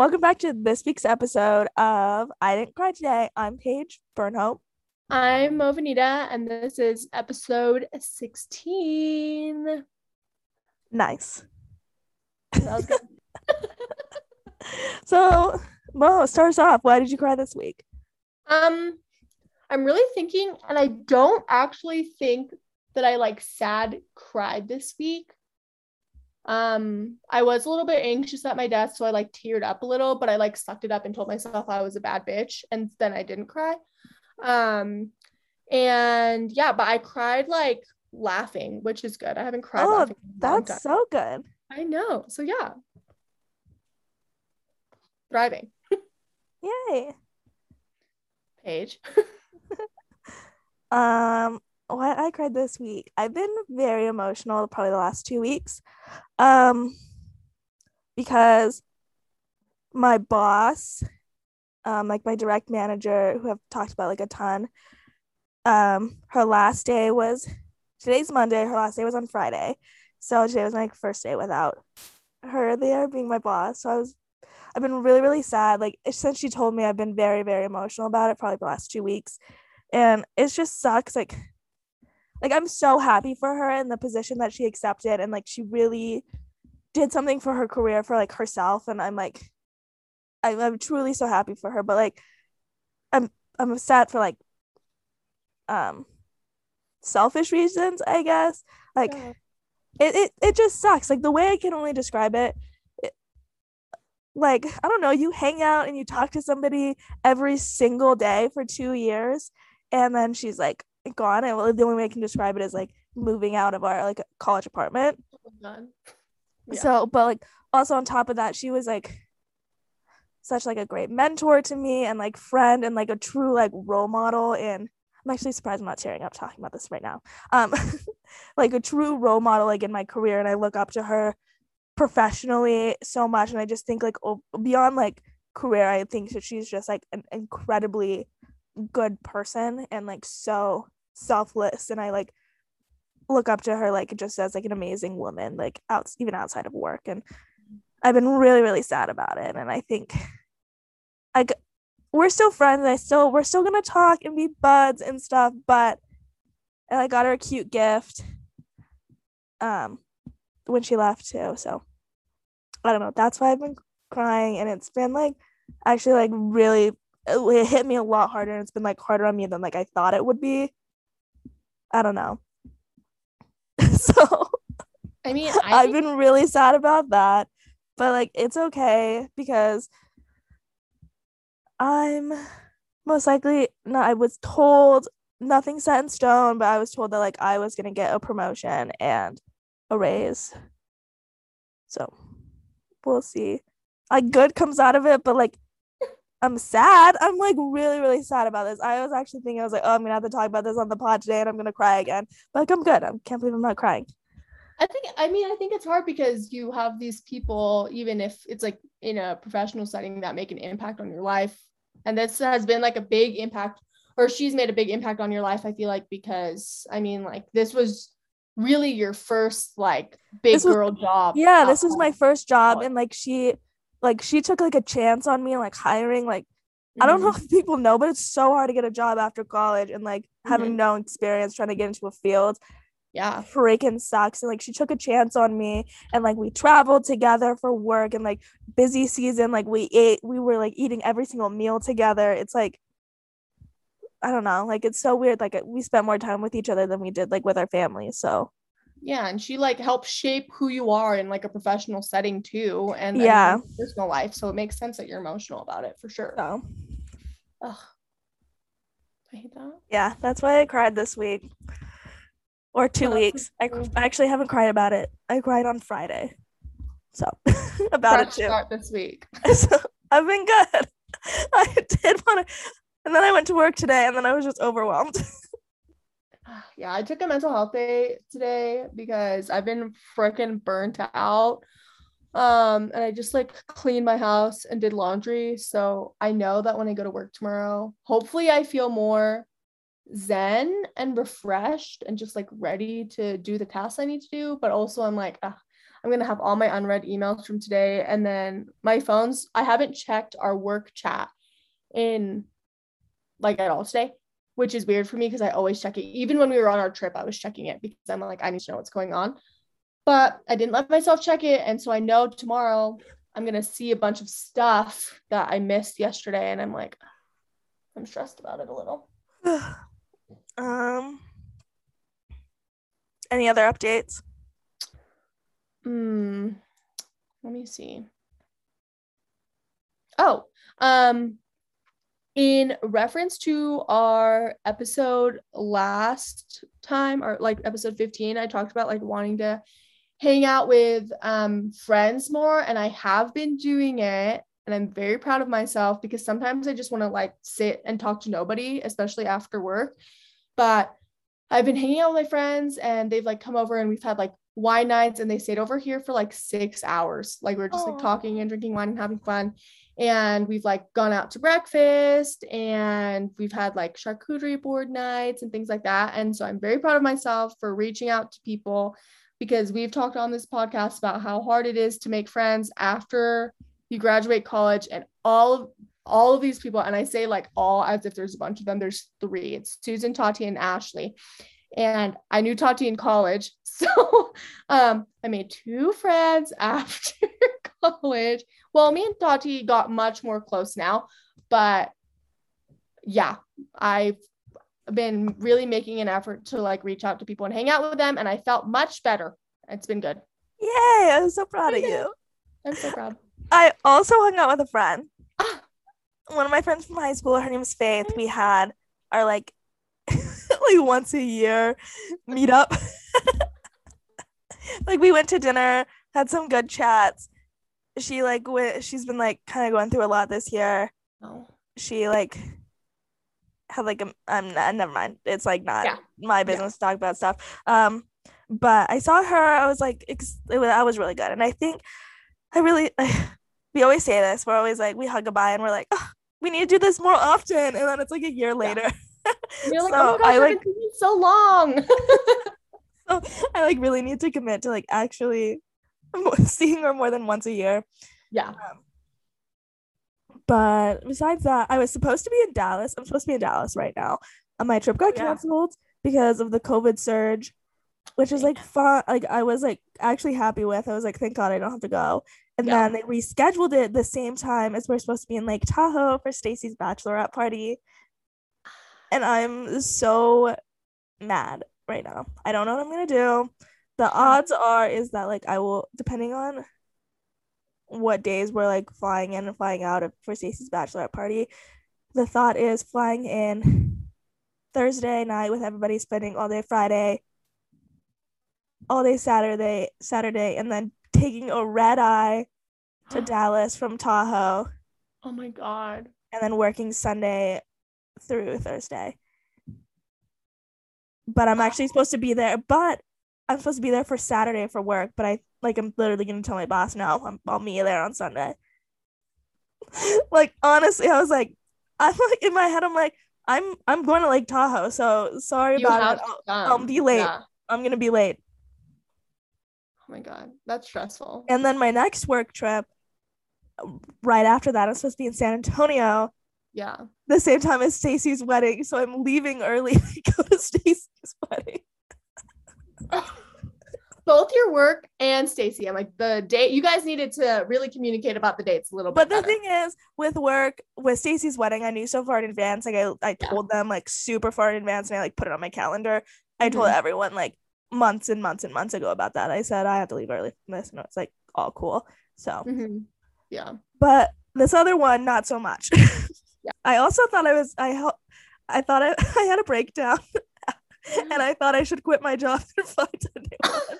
Welcome back to this week's episode of I Didn't Cry Today. I'm Paige Burnhope. I'm Movanita, and this is episode 16. Nice. That was good. So, Mo, start us off. Why did you cry this week? um, I'm really thinking, and I don't actually think that I like sad cried this week. Um, I was a little bit anxious at my desk, so I like teared up a little, but I like sucked it up and told myself I was a bad bitch, and then I didn't cry. Um, and yeah, but I cried like laughing, which is good. I haven't cried Oh, laughing. in a long That's so good. I know. So yeah. Thriving. Yay. Paige. Um, what I cried this week. I've been very emotional probably the last two weeks. Um, because my boss, um, like my direct manager, who I've talked about like a ton, um, her last day was today's Monday, her last day was on Friday. So today was my first day without her there being my boss. So I was I've been really, really sad. Like since she told me I've been very, very emotional about it, probably the last two weeks and it just sucks like like i'm so happy for her and the position that she accepted and like she really did something for her career for like herself and i'm like i'm, I'm truly so happy for her but like i'm i'm sad for like um selfish reasons i guess like Yeah. it, it it just sucks like the way i can only describe it, it like i don't know you hang out and you talk to somebody every single day for two years and then she's like gone and the only way i can describe it is like moving out of our like college apartment. Done. Yeah. so but like also on top of that she was like such like a great mentor to me and like friend and like a true like role model. And i'm actually surprised i'm not tearing up talking about this right now. Um like a true role model like in my career. And i look up to her professionally so much. And i just think like oh, beyond like career i think that she's just like an incredibly good person and like so selfless and i like look up to her like just as like an amazing woman like out even outside of work and i've been really really sad about it and i think like we're still friends i still we're still gonna talk and be buds and stuff but and i got her a cute gift um when she left too so i don't know that's why i've been crying and it's been like actually like really it hit me a lot harder and it's been like harder on me than like i thought it would be i don't know so I mean, I I've been really sad about that, but like it's okay because I'm most likely no, I was told nothing set in stone, but I was told that like I was gonna get a promotion and a raise. So we'll see. Like good comes out of it, but like I'm sad. I'm like really, really sad about this. I was actually thinking I was like, oh, I'm gonna have to talk about this on the pod today and I'm gonna cry again. But like I'm good. I can't believe I'm not crying. I think I mean I think it's hard because you have these people, even if it's like in a professional setting that make an impact on your life. And this has been like a big impact, or she's made a big impact on your life, I feel like, because I mean, like this was really your first like big was- girl job. yeah this was my first job and like she like she took like a chance on me like hiring like i don't know Mhm. if people know but it's so hard to get a job after college and like having no experience trying to get into a field Yeah. freaking sucks and like she took a chance on me and like we traveled together for work and like busy season like we ate we were like eating every single meal together it's like i don't know like it's so weird like we spent more time with each other than we did like with our families so Yeah, and she like helps shape who you are in like a professional setting too, and Yeah. personal life. So it makes sense that you're emotional about it for sure. so Ugh. I hate that. Yeah, that's why I cried this week. Or two weeks. I. I actually haven't cried about it. I cried on Friday. So about Fresh it too. start this week. So I've been good. I did want to and then I went to work today and then I was just overwhelmed. Yeah, I took a mental health day today because I've been freaking burnt out. Um, and I just like cleaned my house and did laundry. So I know that when I go to work tomorrow, hopefully I feel more zen and refreshed and just like ready to do the tasks I need to do. But also I'm like, ah, I'm gonna have all my unread emails from today, and then my phones. I haven't checked our work chat in like at all today, which is weird for me because I always check it. Even when we were on our trip, I was checking it because I'm like, I need to know what's going on. But I didn't let myself check it. And so I know tomorrow I'm going to see a bunch of stuff that I missed yesterday. And I'm like, I'm stressed about it a little. um, any other updates? Hmm. Let me see. Oh, um, in reference to our episode last time, or like episode 15, I talked about like wanting to hang out with um, friends more, and I have been doing it. And I'm very proud of myself because sometimes I just want to like sit and talk to nobody, especially after work. But I've been hanging out with my friends and they've like come over and we've had like wine nights and they stayed over here for like six hours. Like we're just Aww. like talking and drinking wine and having fun and we've like gone out to breakfast and we've had like charcuterie board nights and things like that. And so i'm very proud of myself for reaching out to people because we've talked on this podcast about how hard it is to make friends after you graduate college and all of all of these people and i say like all as if there's a bunch of them there's three. It's susan tati and ashley. And i knew tati in college so um, i made two friends after college well, me and Tati got much more close now, but yeah, I've been really making an effort to like reach out to people and hang out with them, and I felt much better. It's been good. Yay! I'm so proud of you. I'm so proud. I also hung out with a friend. Ah. One of my friends from high school, her name is Faith. Mm-hmm. We had our like like once a year meetup. like we went to dinner, had some good chats, she like went she's been like kind of going through a lot this year. Oh. she like had like a i'm not, never mind. It's like not Yeah. my business to talk about stuff. Um but i saw her i was like ex- it was, i was really good. And i think i really we always say this we're always like we hug goodbye and we're like oh, we need to do this more often. And then it's like a year later. And You're like, So, oh my gosh, I, like- so long. so i like really need to commit to like actually seeing her more than once a year yeah. Um, but besides that, I was supposed to be in Dallas. I'm supposed to be in Dallas right now. And my trip got Oh, yeah. canceled because of the COVID surge, which is like fun. Like I was like actually happy with. I was like, thank God I don't have to go. And Yeah. then they rescheduled it the same time as we're supposed to be in Lake Tahoe for Stacy's bachelorette party. And I'm so mad right now. I don't know what I'm gonna do. The odds are is that like I will depending on what days we're like flying in and flying out of for Stacey's bachelorette party. The thought is flying in Thursday night with everybody spending all day Friday, all day Saturday, Saturday, and then taking a red eye to Dallas from Tahoe, Oh my god. and then working Sunday through Thursday. But I'm actually supposed to be there, but I'm supposed to be there for Saturday for work, but I like I'm literally gonna tell my boss no, I'm um, I'll meet you there on Sunday. like honestly, I was like, I'm like in my head, I'm like, I'm I'm going to Lake Tahoe, so sorry You about it. I'll. I'll be late. Yeah. I'm gonna be late. Oh my god. That's stressful. And then my next work trip, right after that, I'm supposed to be in San Antonio Yeah. the same time as Stacy's wedding. So I'm leaving early to go to Stacy's wedding. Both your work and Stacy. I'm like the date you guys needed to really communicate about the dates a little bit. But the better. thing is, with work, with Stacy's wedding, I knew so far in advance. Like I, I Yeah. told them like super far in advance, and I like put it on my calendar. I told Mhm. everyone like months and months and months ago about that. I said I have to leave early from this, and it's like all cool. So, Mhm. Yeah. but this other one, not so much. Yeah. I also thought I was I hel- I thought I, I had a breakdown, and I thought I should quit my job and find a new one.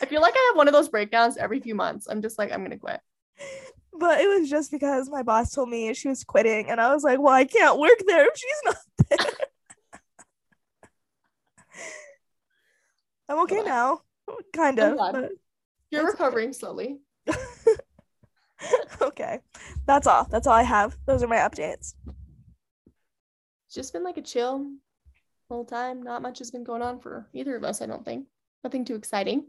I feel like I have one of those breakdowns every few months. I'm just like, I'm gonna quit. But it was just because my boss told me she was quitting, and I was like, "Well, I can't work there if she's not there." I'm okay now, kind of. You're recovering slowly. okay, that's all. That's all I have. Those are my updates. It's just been like a chill whole time. Not much has been going on for either of us, I don't think. Nothing too exciting.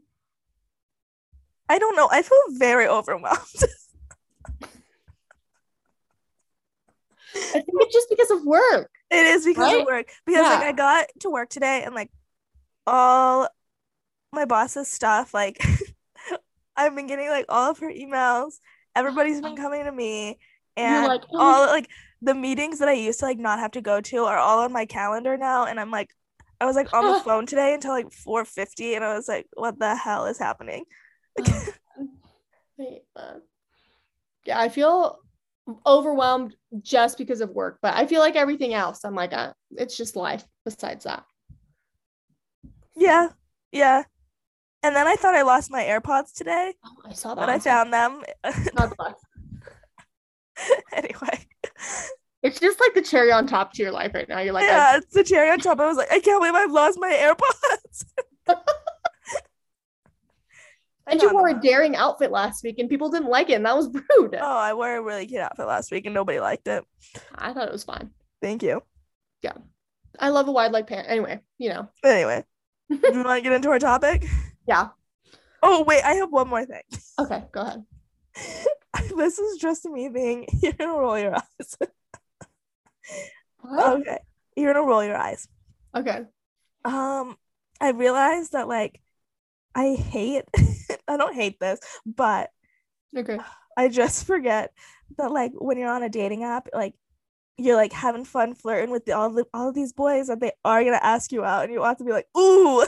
I don't know. I feel very overwhelmed. I think it's just because of work. it is because Right? of work. Because like I got to work today and like all my boss's stuff, like I've been getting like all of her emails. Everybody's been coming to me and like, oh all like the meetings that I used to like not have to go to are all on my calendar now. And I'm like, I was like on the phone today until like 4:50 and I was like, what the hell is happening? Wait, uh, yeah, I feel overwhelmed just because of work, but I feel like everything else, I'm like, uh, it's just life besides that. Yeah, yeah. And then I thought I lost my AirPods today, Oh, I saw that. but I found them. God bless. anyway, It's just like the cherry on top to your life right now. You're like, yeah, it's the cherry on top. I was like, I can't believe I've lost my AirPods. And you wore a daring outfit last week and people didn't like it, and that was rude. Oh, I wore a really cute outfit last week and nobody liked it. I thought it was fine. Thank you. Yeah, I love a wide leg pant. Anyway, you know. Anyway, do you want to get into our topic? Yeah. Oh, wait, I have one more thing. Okay, go ahead. this is just me being, you're gonna roll your eyes. Okay, you're gonna roll your eyes. Okay. Um, I realized that like I hate I don't hate this, but Okay. I just forget that like when you're on a dating app, like you're like having fun flirting with the, all the all of these boys that they are gonna ask you out, and you want to be like, ooh,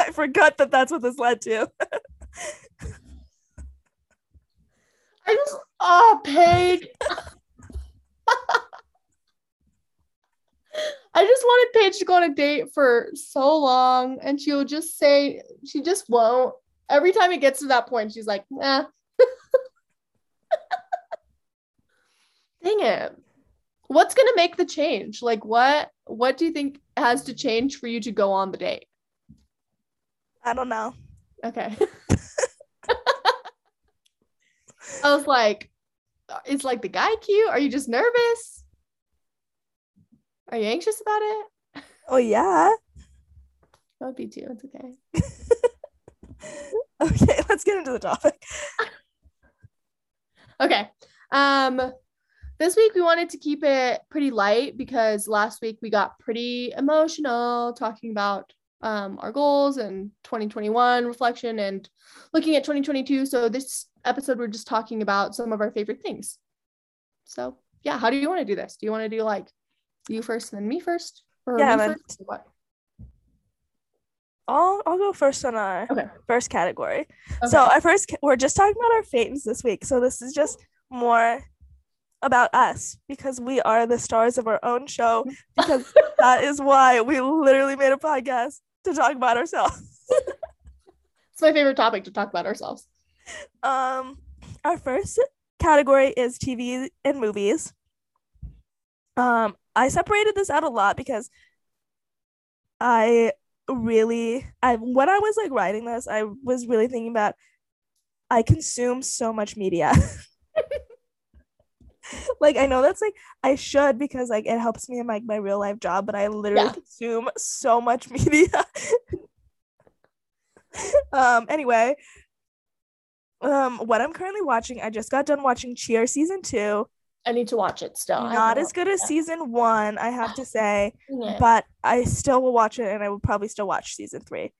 I forgot that that's what this led to. I just oh Paige. I just wanted Paige to go on a date for so long and she'll just say she just won't. Every time it gets to that point, she's like, nah. Dang it. What's gonna make the change? Like what what do you think has to change for you to go on the date? I don't know. Okay. I was like, is like the guy cute? Are you just nervous? Are you anxious about it? Oh yeah. That would be too. It's okay. Okay, let's get into the topic. Okay. Um, this week we wanted to keep it pretty light because last week we got pretty emotional talking about um our goals and 2021 reflection and looking at 2022. So this episode we're just talking about some of our favorite things. So yeah, how do you want to do this? Do you want to do like you first and then me first? Or Yeah, me first? or What? I'll I'll go first on our Okay. first category. So Okay. our first ca- we're just talking about our faves this week. So this is just more about us because we are the stars of our own show because that is why we literally made a podcast to talk about ourselves. it's my favorite topic to talk about ourselves. Um our first category is TV and movies. Um I separated this out a lot because I really I when I was like writing this, I was really thinking about I consume so much media. like I know that's like I should because like it helps me in like my real life job, but I literally Yeah. consume so much media. um anyway, um what I'm currently watching, I just got done watching Cheer season 2. I need to watch it still. Not as good as watched season 1, I have to say, it. but I still will watch it and I will probably still watch season 3.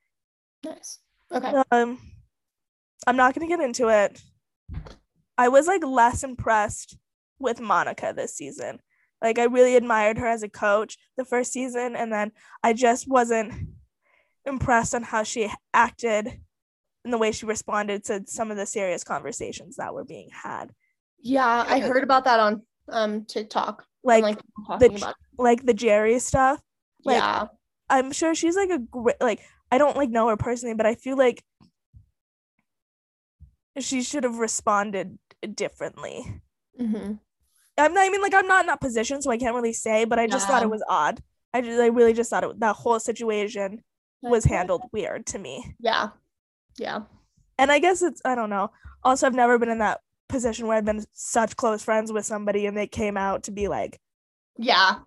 Nice. Okay. Um, I'm not gonna get into it. I was like less impressed with Monica this season. Like I really admired her as a coach the first season, and then I just wasn't impressed on how she acted and the way she responded to some of the serious conversations that were being had. Yeah, I heard about that on um TikTok. Like like the like the Jerry stuff. like, yeah. I'm sure she's like a great like I don't like know her personally, but I feel like she should have responded differently. hmm I'm not I mean like I'm not in that position, so I can't really say, but I just thought it was odd. I just I really just thought it, that whole situation was handled weird to me. Yeah. Yeah. And I guess it's I don't know. Also, I've never been in that position where I've been such close friends with somebody and they came out to be like Yeah.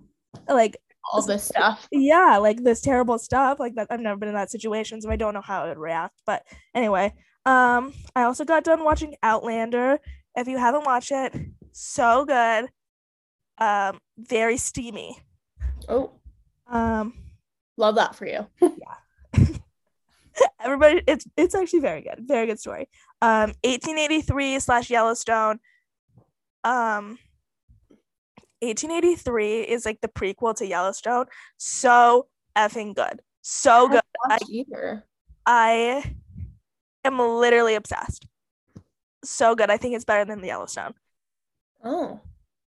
like all this stuff. Yeah, like this terrible stuff. Like that I've never been in that situation, so I don't know how I would react. But anyway, um, I also got done watching Outlander. If you haven't watched it, so good. Um, very steamy. Oh, Um, love that for you. everybody it's it's actually very good very good story. Um 1883 slash yellowstone um 1883 is like the prequel to yellowstone. So effing good. So good. Watch either. i am literally obsessed. So good. I think it's better than the yellowstone. Oh,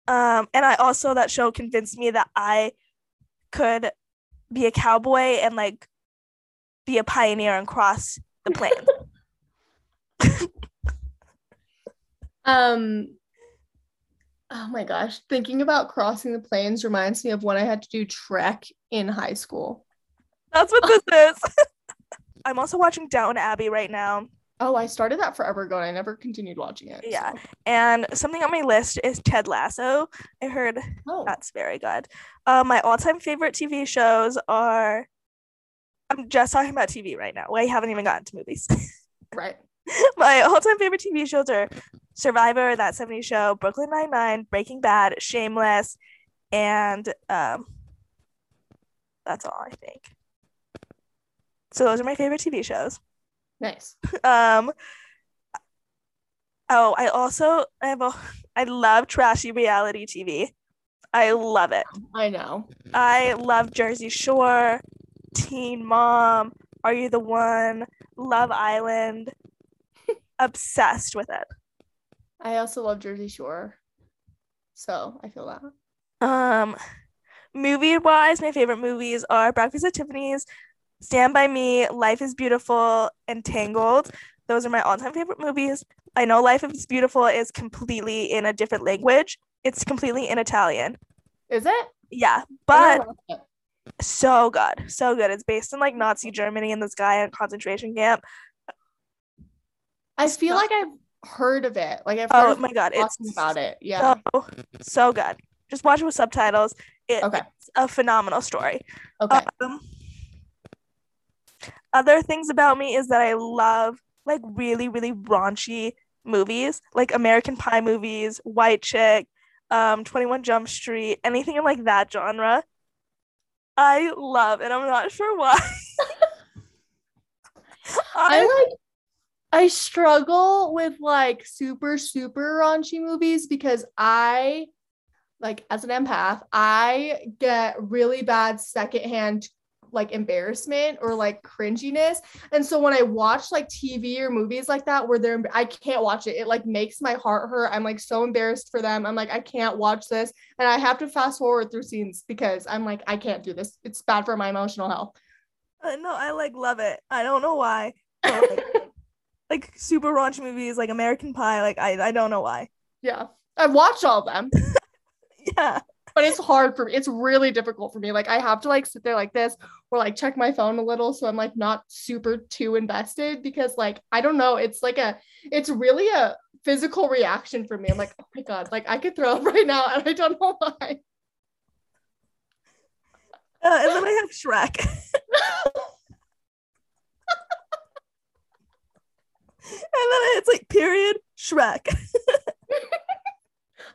um and i also that show convinced me that i could be a cowboy and like be a pioneer and cross the plains um. Oh my gosh, thinking about crossing the plains reminds me of when I had to do trek in high school. That's what this is. I'm also watching Downton Abbey right now. Oh, I started that forever ago and I never continued watching it. Yeah. so- And something on my list is Ted Lasso. I heard Oh, that's very good. Uh, my all time favorite TV shows are. I'm just talking about TV right now. I haven't even gotten to movies. right. my all time favorite TV shows are Survivor, That 70 Show, Brooklyn Nine-Nine, Breaking Bad, Shameless, and um, that's all I think. So those are my favorite TV shows. Nice. Um. Oh, I also I have a I love trashy reality TV. I love it. I know. I love Jersey Shore, Teen Mom, Are You the One, Love Island. Obsessed with it. I also love Jersey Shore. So I feel that. Um, movie wise, my favorite movies are Breakfast at Tiffany's, Stand by Me, Life is Beautiful, and Tangled. Those are my all time favorite movies. I know Life is Beautiful is completely in a different language. It's completely in Italian. Is it? Yeah, but. So good. So good. It's based in like Nazi Germany and this guy in a concentration camp. I feel like I've heard of it. Like I've Oh my god, it's about it. Yeah. so so good. Just watch it with subtitles. It- Okay. It's a phenomenal story. Okay. Um, other things about me is that I love like really, really raunchy movies, like American Pie movies, White Chick, um, 21 Jump Street, anything in like that genre. I love, and I'm not sure why. I like I struggle with like super super raunchy movies because I like as an empath, I get really bad secondhand like embarrassment or like cringiness. And so when I watch like TV or movies like that where they're I can't watch it. It like makes my heart hurt. I'm like so embarrassed for them. I'm like I can't watch this and I have to fast forward through scenes because I'm like I can't do this. It's bad for my emotional health. Uh, no, I like love it. I don't know why. like, like super raunchy movies, like American Pie. Like I, I don't know why. Yeah. I've watched all of them. Yeah. But it's hard for me. It's really difficult for me. Like I have to like sit there like this or like check my phone a little so I'm like not super too invested because like I don't know, it's like a it's really a physical reaction for me. I'm like, oh my god, like I could throw up right now and I don't know why. Uh, and then I have Shrek. and then it's like period Shrek.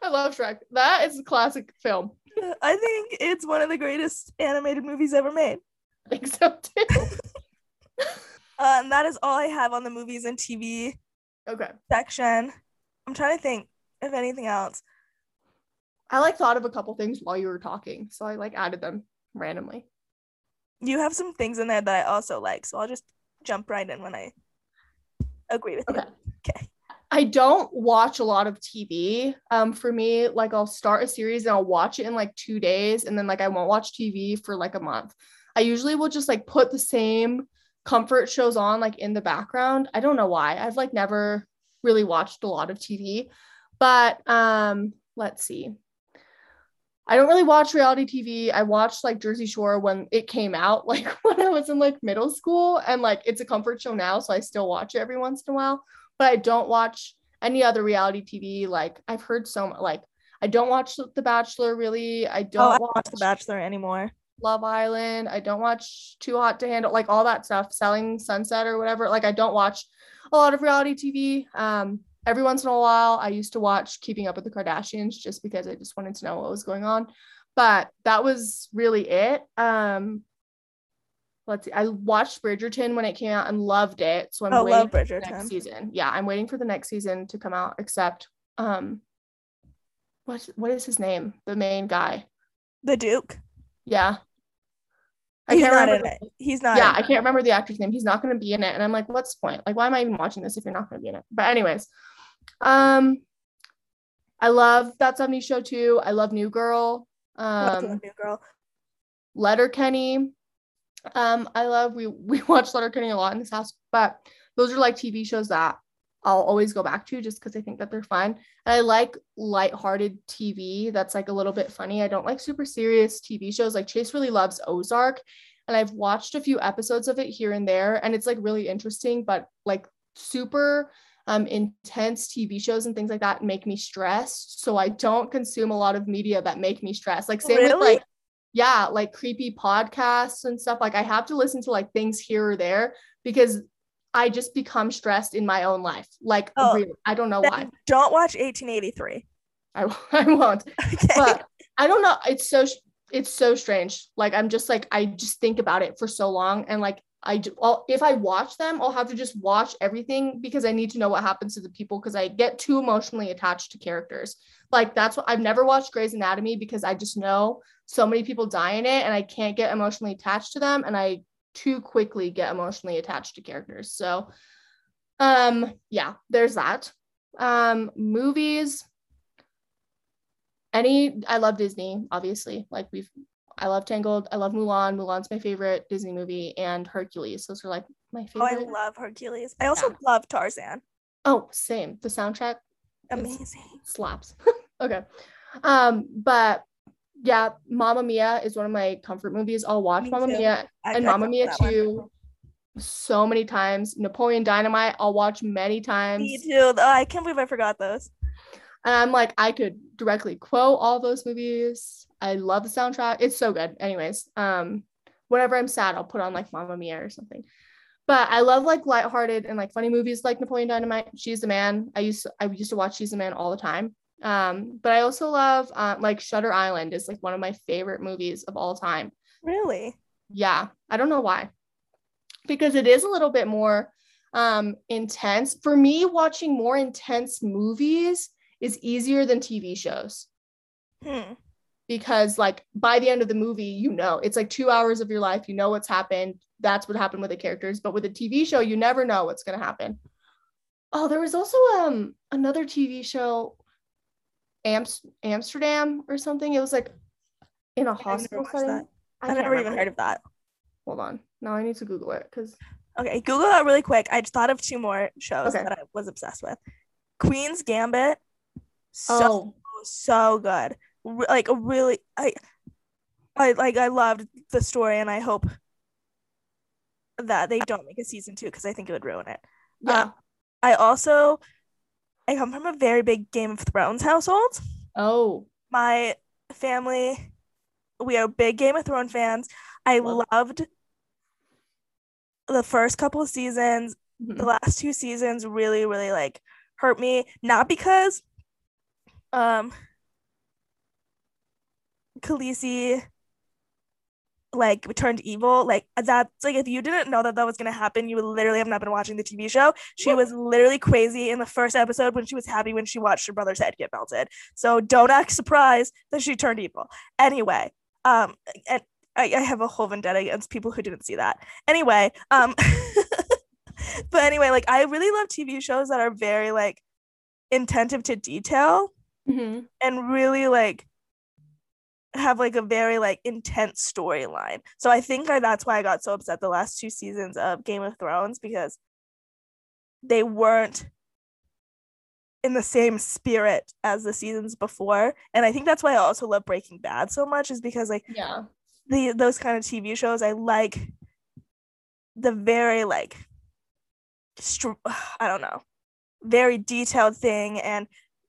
I love Shrek. That is a classic film. I think it's one of the greatest animated movies ever made. I think so too. Uh, and that is all I have on the movies and TV okay. section. I'm trying to think of anything else. I like thought of a couple things while you were talking, so I like added them randomly. You have some things in there that I also like, so I'll just jump right in when I agree with Okay. you. Okay. I don't watch a lot of TV. Um, for me, like I'll start a series and I'll watch it in like two days, and then like I won't watch TV for like a month. I usually will just like put the same comfort shows on like in the background. I don't know why. I've like never really watched a lot of TV, but um, let's see. I don't really watch reality TV. I watched like Jersey Shore when it came out, like when I was in like middle school, and like it's a comfort show now, so I still watch it every once in a while but I don't watch any other reality TV. Like I've heard so much, like I don't watch The Bachelor really. I Oh, I don't don't watch The Bachelor anymore. Love Island. I don't watch Too Hot to Handle, like all that stuff, Selling Sunset or whatever. Like I don't watch a lot of reality TV. Um, every once in a while, I used to watch Keeping Up with the Kardashians just because I just wanted to know what was going on. But that was really it. Um, let's see. I watched Bridgerton when it came out and loved it. So I'm Oh, waiting love for the next season. Yeah, I'm waiting for the next season to come out. Except, um, what what is his name? The main guy. The Duke. Yeah. I He's can't not remember. He's not. Yeah, I can't remember the actor's name. He's not going to be in it, and I'm like, what's the point? Like, why am I even watching this if you're not going to be in it? But anyways, um, I love that '70s show too. I love New Girl. Love Um, new girl. Letterkenny. Um, I love we we watch Letterkenny a lot in this house, but those are like TV shows that I'll always go back to just because I think that they're fun. And I like lighthearted TV that's like a little bit funny. I don't like super serious TV shows. Like Chase really loves Ozark, and I've watched a few episodes of it here and there, and it's like really interesting, but like super um intense TV shows and things like that make me stressed. So I don't consume a lot of media that make me stressed. Like same with like yeah, like creepy podcasts and stuff. Like I have to listen to like things here or there because I just become stressed in my own life. Like Oh, really, I don't know why. Don't watch 1883. I, I won't. Okay. But I don't know. It's so it's so strange. Like I'm just like I just think about it for so long and like I do, well, if I watch them, I'll have to just watch everything because I need to know what happens to the people because I get too emotionally attached to characters. Like that's what I've never watched Grey's Anatomy because I just know so many people die in it and I can't get emotionally attached to them and I too quickly get emotionally attached to characters. So um yeah, there's that. Um movies any I love Disney, obviously. Like we've I love Tangled, I love Mulan. Mulan's my favorite Disney movie and Hercules. Those are like my favorite. oh, I love Hercules. I also Yeah. love Tarzan. Oh, same. The soundtrack Amazing. slaps. okay. Um, but yeah, Mamma Mia is one of my comfort movies. I'll watch Me Mamma too. Mia I- and I Mamma Mia. 2 so many times. Napoleon Dynamite, I'll watch many times. Me too. Oh, I can't believe I forgot those. And I'm like, I could directly quote all those movies. I love the soundtrack. It's so good. Anyways, um, whenever I'm sad, I'll put on like Mamma Mia or something. But I love like lighthearted and like funny movies like Napoleon Dynamite. She's the man. I used to, I used to watch She's the Man all the time. Um, but I also love uh, like Shutter Island is like one of my favorite movies of all time. Really? Yeah, I don't know why. Because it is a little bit more um intense. For me, watching more intense movies is easier than TV shows Hmm. because like by the end of the movie, you know, it's like 2 hours of your life, you know what's happened. That's what happened with the characters, but with a TV show, you never know what's going to happen. Oh, there was also um another TV show Amst- Amsterdam or something. It was like in a hospital setting. that. I I've can't never even remember. heard of that. Hold on. Now I need to Google it because Okay, Google that really quick. I just thought of two more shows Okay. that I was obsessed with. Queen's Gambit. So oh so good. Re- like a really I I like I loved the story and I hope that they don't make a season 2 because I think it would ruin it. yeah. Um, I also I come from a very big Game of Thrones household. oh My family we are big Game of Thrones fans. I Love loved the first couple of seasons mhm. the last two seasons really really like hurt me not because um Khaleesi like turned evil like that's like if you didn't know that that was going to happen you would literally have not been watching the TV show. She was literally crazy in the first episode when she was happy when she watched her brother's head get melted. So don't act surprised that she turned evil. Anyway um and I, I have a whole vendetta against people who didn't see that. Anyway um but anyway like i really love tv shows that are very like attentive to detail Mhm. and really like have like a very like intense storyline. So i think I, that's why i got so upset the last two seasons of game of thrones because they weren't in the same spirit as the seasons before. And i think that's why i also love breaking bad so much is because like yeah. the those kind of TV shows, I like the very like str- I don't know, very detailed thing and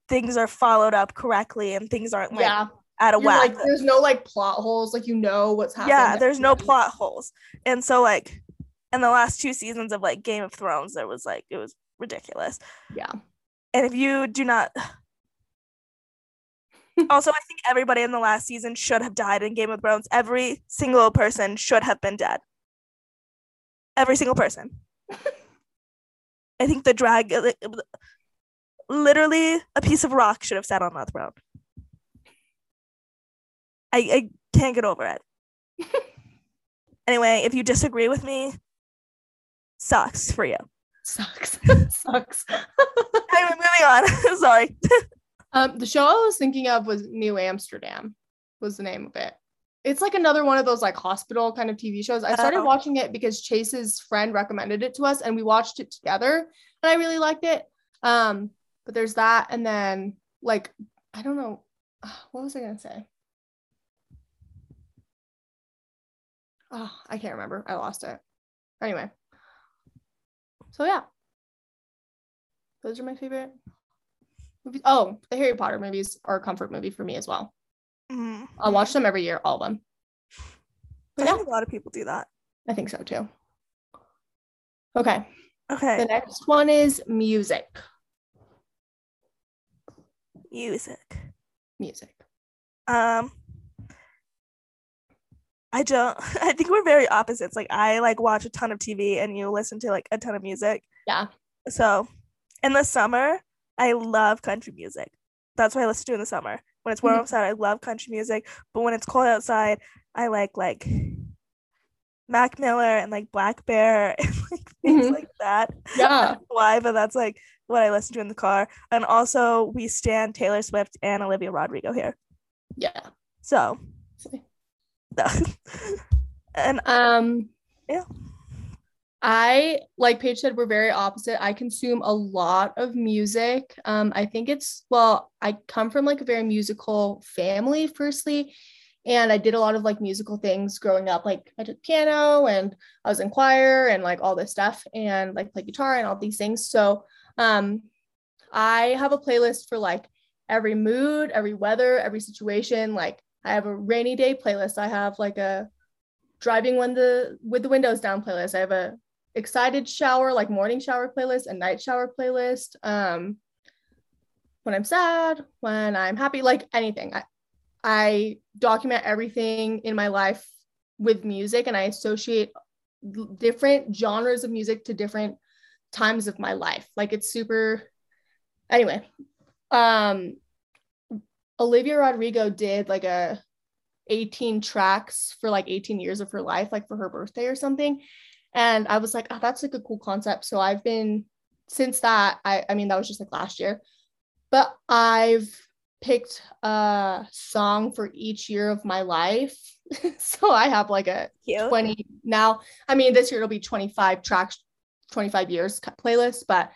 things are followed up correctly and things aren't like yeah out of You're whack. like there's no like plot holes, like you know what's happening. yeah, there's no plot holes. And so like in the last two seasons of like Game of Thrones, there was like it was ridiculous. Yeah. And if you do not also I think everybody in the last season should have died in Game of Thrones. Every single person should have been dead. Every single person. I think the drag literally a piece of rock should have sat on that throne. I, I can't get over it. anyway, if you disagree with me, sucks for you. Sucks. Sucks. Anyway, moving on. Sorry. um, the show I was thinking of was New Amsterdam, was the name of it. It's like another one of those like hospital kind of TV shows. I started Oh. watching it because Chase's friend recommended it to us and we watched it together and I really liked it. Um, but there's that and then like I don't know what was I gonna say? Oh, I can't remember. I lost it. Anyway. So yeah. Those are my favorite movies. Oh, the Harry Potter movies are a comfort movie for me as well. Mm. I'll watch them every year, all of them. I yeah, think a lot of people do that. I think so too. Okay. Okay. The next one is music. Music. Music. Um I don't I think we're very opposites. Like I like watch a ton of TV and you listen to like a ton of music. Yeah. So in the summer, I love country music. That's what I listen to in the summer. When it's warm Mhm. outside, I love country music. But when it's cold outside, I like like Mac Miller and like Black Bear and like things Mhm. like that. Yeah. Why? But that's like what I listen to in the car. And also we stand Taylor Swift and Olivia Rodrigo here. Yeah. So and Um Yeah. I like Paige said we're very opposite. I consume a lot of music. Um I think it's well, I come from like a very musical family firstly and I did a lot of like musical things growing up like I took piano and I was in choir and like all this stuff and like play guitar and all these things. So um I have a playlist for like every mood, every weather, every situation. Like I have a rainy day playlist. I have like a driving when the with the windows down playlist. I have a excited shower, like morning shower playlist, and night shower playlist. Um when I'm sad, when I'm happy, like anything. I, I document everything in my life with music and I associate different genres of music to different times of my life. Like it's super anyway. Um Olivia Rodrigo did like a 18 tracks for like 18 years of her life, like for her birthday or something. And I was like, oh, that's like a cool concept. So I've been since that, I, I mean, that was just like last year, but I've picked a song for each year of my life. so I have like a cute. 20 now. I mean, this year it'll be 25 tracks, 25 years playlist, but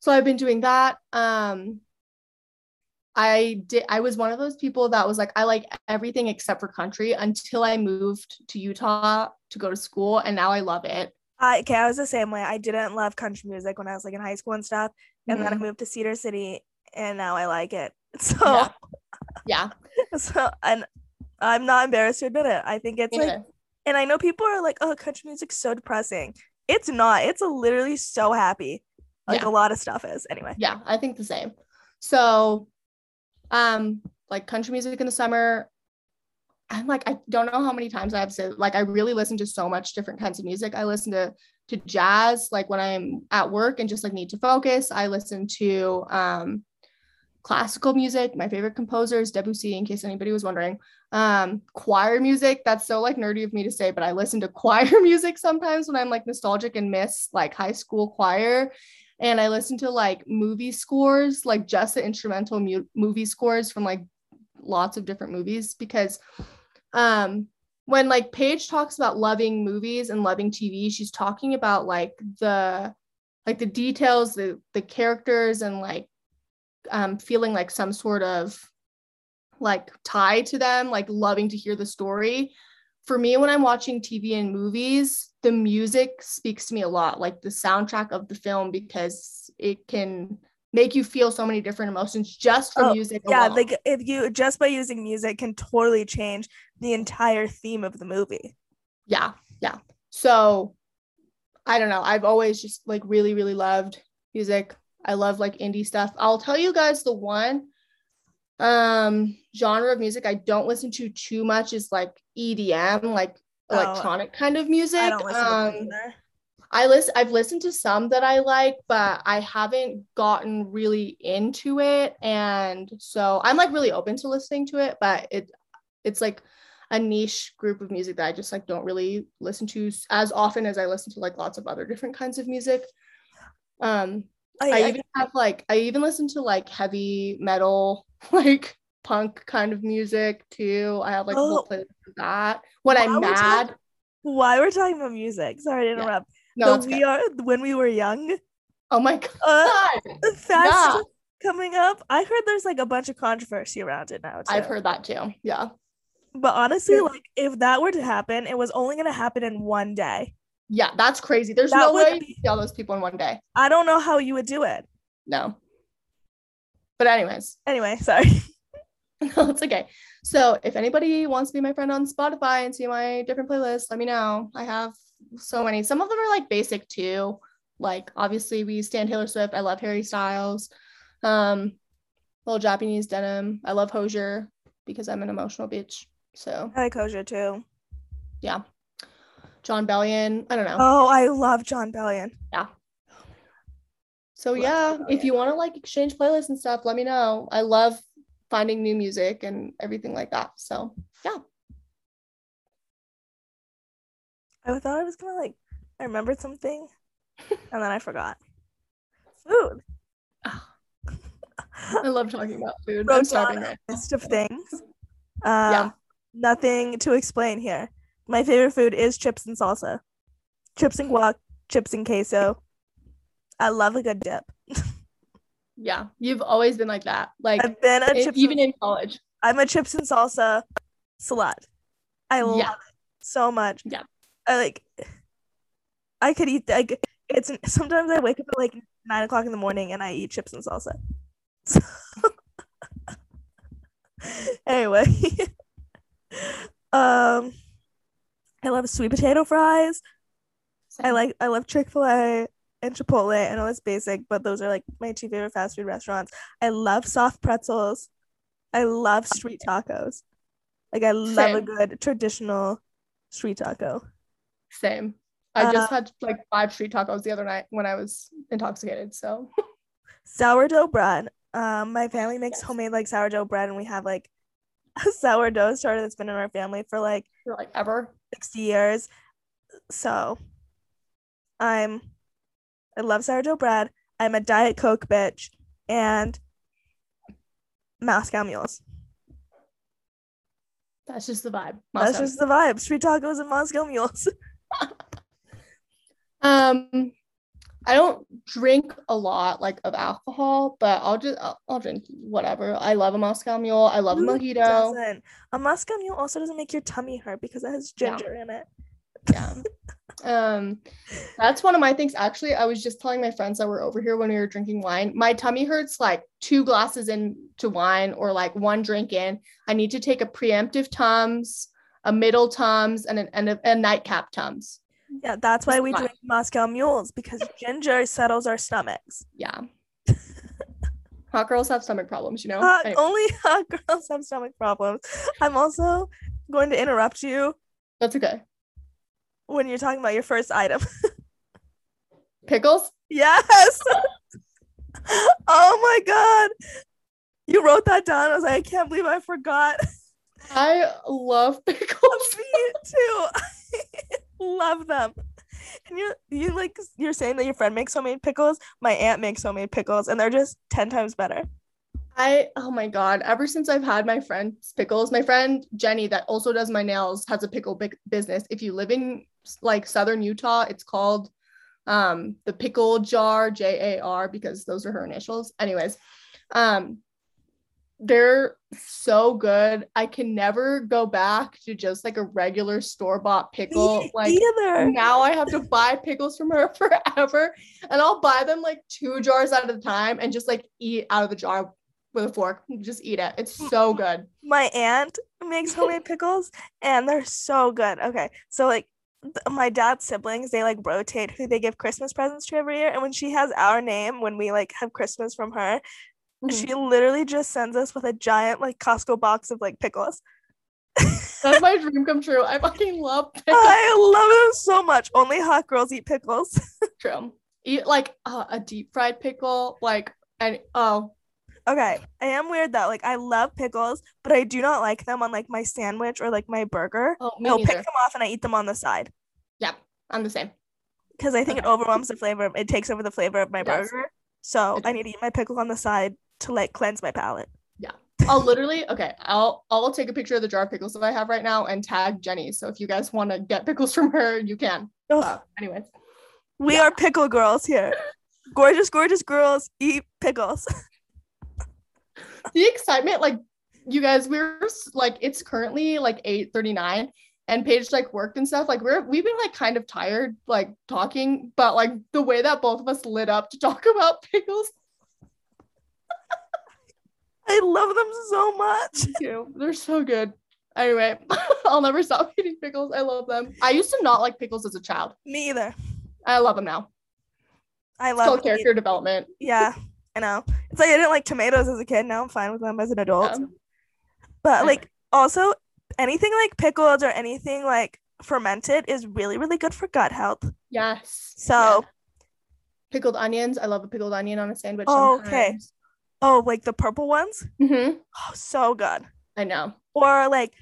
so I've been doing that. Um, I did. I was one of those people that was like, I like everything except for country until I moved to Utah to go to school, and now I love it. I okay, I was the same way. I didn't love country music when I was like in high school and stuff. And then I Mhm. moved to Cedar City and now I like it. So Yeah. Yeah, so and I'm not embarrassed to admit it. I think it's me like and I know people are like, oh, country music's so depressing. It's not. It's literally so happy. Like Yeah. a lot of stuff is. Anyway. yeah, I think the same. So, um, like country music in the summer. I'm like, I don't know how many times I have said, like, I really listen to so much different kinds of music. I listen to to jazz, like when I'm at work and just like need to focus. I listen to um classical music. My favorite composer is Debussy, in case anybody was wondering. Um, choir music, that's so like nerdy of me to say, but I listen to choir music sometimes when I'm like nostalgic and miss like high school choir and I listen to like movie scores, like just the instrumental mu- movie scores from like lots of different movies because um when like Paige talks about loving movies and loving TV, she's talking about like the like the details, the the characters and like um feeling like some sort of like tie to them, like loving to hear the story. For me, when I'm watching TV and movies, the music speaks to me a lot, like the soundtrack of the film, because it can make you feel so many different emotions just from Oh, music. Yeah, alone. like if you just by using music can totally change the entire theme of the movie. yeah, yeah. So I don't know. I've always just like really, really loved music. I love like indie stuff. I'll tell you guys the one um genre of music I don't listen to too much is like EDM, like Oh, electronic kind of music. I don't listen um, to either. I listen I've listened to some that I like, but I haven't gotten really into it. And so I'm like really open to listening to it, but it it's like a niche group of music that I just like don't really listen to as often as I listen to like lots of other different kinds of music. Um I, I I- even have like I even listen to like heavy metal, like punk kind of music too. I have like a whole Oh. playlist of that. When While I'm talking- mad. why we're talking about music. Sorry to Yeah. interrupt. No, the we good. are when we were young. Oh my god. Uh, fast Yeah. coming up. I heard there's like a bunch of controversy around it now. Too. I've heard that too. Yeah. But honestly, Yeah. like if that were to happen, it was only gonna happen in one day. Yeah, that's crazy. There's That no way you be- all those people in one day. I don't know how you would do it. No. But anyways, Anyway, sorry. it's okay. So if anybody wants to be my friend on Spotify and see my different playlists, let me know. I have so many. Some of them are like basic too. Like obviously we stand Taylor Swift. I love Harry Styles. Um, little Japanese denim. I love Hozier because I'm an emotional bitch. So I like Hozier too. yeah. Jon Bellion. I don't know. Oh, I love Jon Bellion. Yeah. So Love yeah, John if you want to like exchange playlists and stuff, let me know. I love finding new music and everything like that. So yeah. I thought I was gonna like I remembered something and then I forgot. Food. I love talking about food. Wrote I'm starving down right a list of things. Um nothing to explain here. My favorite food is chips and salsa. Chips and guac, chips and queso. I love a good dip. Yeah, you've always been like that. Like I've been a chips even in college. I'm a chips and salsa slut. I love Yeah. it so much. Yeah. I like I could eat like it's sometimes I wake up at like nine o'clock in the morning and I eat chips and salsa. anyway. um I love sweet potato fries. I like I love Chick-fil-A and Chipotle. I know it's basic, but those are like my two favorite fast food restaurants. I love soft pretzels. I love street tacos. Like I love a good traditional street taco. Same. I just Uh, had like five street tacos the other night when I was intoxicated. So Sourdough bread. Um, my family makes homemade like sourdough bread, and we have like a sourdough starter that's been in our family for like for like ever. 60 years. So I'm I love sourdough bread. I'm a Diet Coke bitch and Moscow mules. That's just the vibe. That's just the vibe. Street tacos and Moscow mules. Um, I don't drink a lot like of alcohol, but I'll just I'll, I'll drink whatever. I love a Moscow Mule. I love a mojito. doesn't? A Moscow mule also doesn't make your tummy hurt because it has Yeah. ginger in it. Yeah. Um, that's one of my things. Actually, I was just telling my friends that were over here when we were drinking wine. My tummy hurts like two glasses into wine or like one drink in. I need to take a preemptive Tums, a middle Tums, and an and a, a nightcap Tums. Yeah, that's why we drink Moscow mules because ginger settles our stomachs. Yeah. Hot girls have stomach problems, you know. Hot- Anyway, only hot girls have stomach problems. I'm also going to interrupt you that's okay. When you're talking about your first item. Pickles. Yes. oh my god. You wrote that down. I was like, I can't believe I forgot. I love pickles. Me too. I love them. And you you like you're saying that your friend makes homemade pickles. My aunt makes homemade pickles and they're just 10 times better. I oh my god! Ever since I've had my friend's pickles, my friend Jenny that also does my nails has a pickle big business. If you live in like southern Utah, it's called um the pickle jar J A R because those are her initials. Anyways, um they're so good. I can never go back to just like a regular store bought pickle. Like either. now I have to buy pickles from her forever. And I'll buy them like two jars at a time and just like eat out of the jar with a fork. Just eat it. It's so good. my aunt makes homemade pickles and they're so good. Okay. So like my dad's siblings, they like rotate who they give Christmas presents to every year. And when she has our name, when we like have Christmas from her, Mhm. she literally just sends us with a giant like Costco box of like pickles. That's my dream come true. I fucking love pickles. I love them so much. Only hot girls eat pickles. True. Eat like uh, a deep fried pickle, like and oh okay. I am weird though. Like I love pickles, but I do not like them on like my sandwich or like my burger. oh me I'll pick them off and I eat them on the side. Yeah, I'm the same. because I think it overwhelms the flavor. It takes over the flavor of my does. burger. So I need to eat my pickle on the side to like cleanse my palate. Yeah. I'll literally okay. I'll I'll take a picture of the jar of pickles that I have right now and tag Jenny. So if you guys want to get pickles from her, you can. Ugh, Uh, anyways, we are pickle girls here. Gorgeous, gorgeous girls eat pickles. the excitement, like you guys, we're like it's currently like eight thirty nine, and Paige like worked and stuff. Like we're we've been like kind of tired, like talking, but like the way that both of us lit up to talk about pickles, I love them so much. They're so good. Anyway, I'll never stop eating pickles. I love them. I used to not like pickles as a child. Me either. I love them now. I love character development. Yeah, I know. It's like I didn't like tomatoes as a kid. Now I'm fine with them as an adult. But like also anything like pickled or anything like fermented is really, really good for gut health. Yes. So Yeah. pickled onions. I love a pickled onion on a sandwich. Oh, okay. oh, like the purple ones. Mm-hmm. Oh, so good. I know. Or like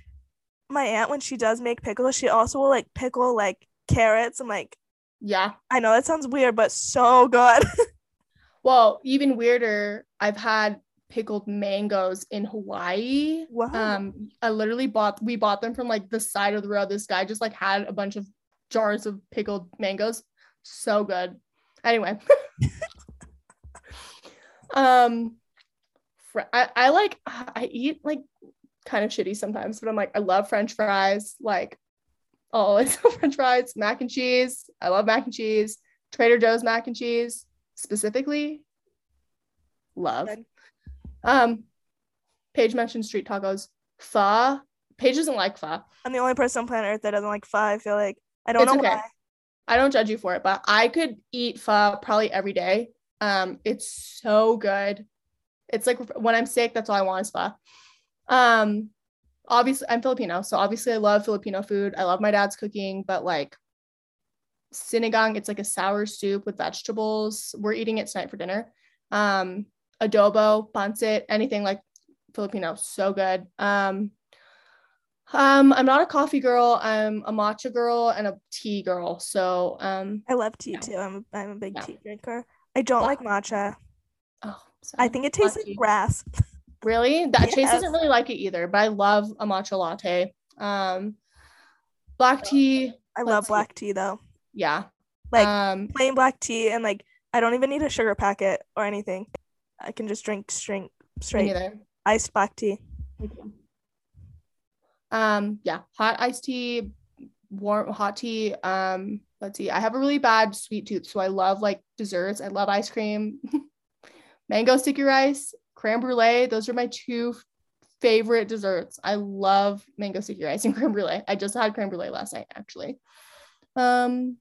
my aunt when she does make pickles, she also will like pickle like carrots and like Yeah. I know that sounds weird, but so good. Well, even weirder, I've had pickled mangoes in Hawaii. wow. Um, I literally bought we bought them from like the side of the road. This guy just like had a bunch of jars of pickled mangoes. So good. Anyway. um fr- I, I like I eat like kind of shitty sometimes, but I'm like, I love French fries. Like I French fries, mac and cheese. I love mac and cheese. Trader Joe's mac and cheese specifically. Love. Um, Paige mentioned street tacos. Pho. Paige doesn't like pho. I'm the only person on planet Earth that doesn't like pho. I feel like I don't It's know okay. why. I don't judge you for it, but I could eat pho probably every day. Um, it's so good. It's like when I'm sick, that's all I want is pho. Um, obviously I'm Filipino, so obviously I love Filipino food. I love my dad's cooking, but like sinigang, it's like a sour soup with vegetables. We're eating it tonight for dinner. Um, adobo, pancit, anything like Filipino, so good. Um, um, I'm not a coffee girl. I'm a matcha girl and a tea girl. So, um, I love tea too. I'm a, I'm a big tea drinker. I don't like matcha. oh, I think it tastes like grass. really that Chase doesn't really like it either, but I love a matcha latte. Um, black tea, I love see. black tea though. Yeah. Like um, plain black tea and like I don't even need a sugar packet or anything. I can just drink straight straight iced black tea. Um, yeah, hot iced tea, warm hot tea. Um, let's see. I have a really bad sweet tooth, so I love like desserts. I love ice cream, mango sticky rice, creme brulee. Those are my two favorite desserts. I love mango sticky rice and creme brulee. I just had creme brulee last night, actually. Um,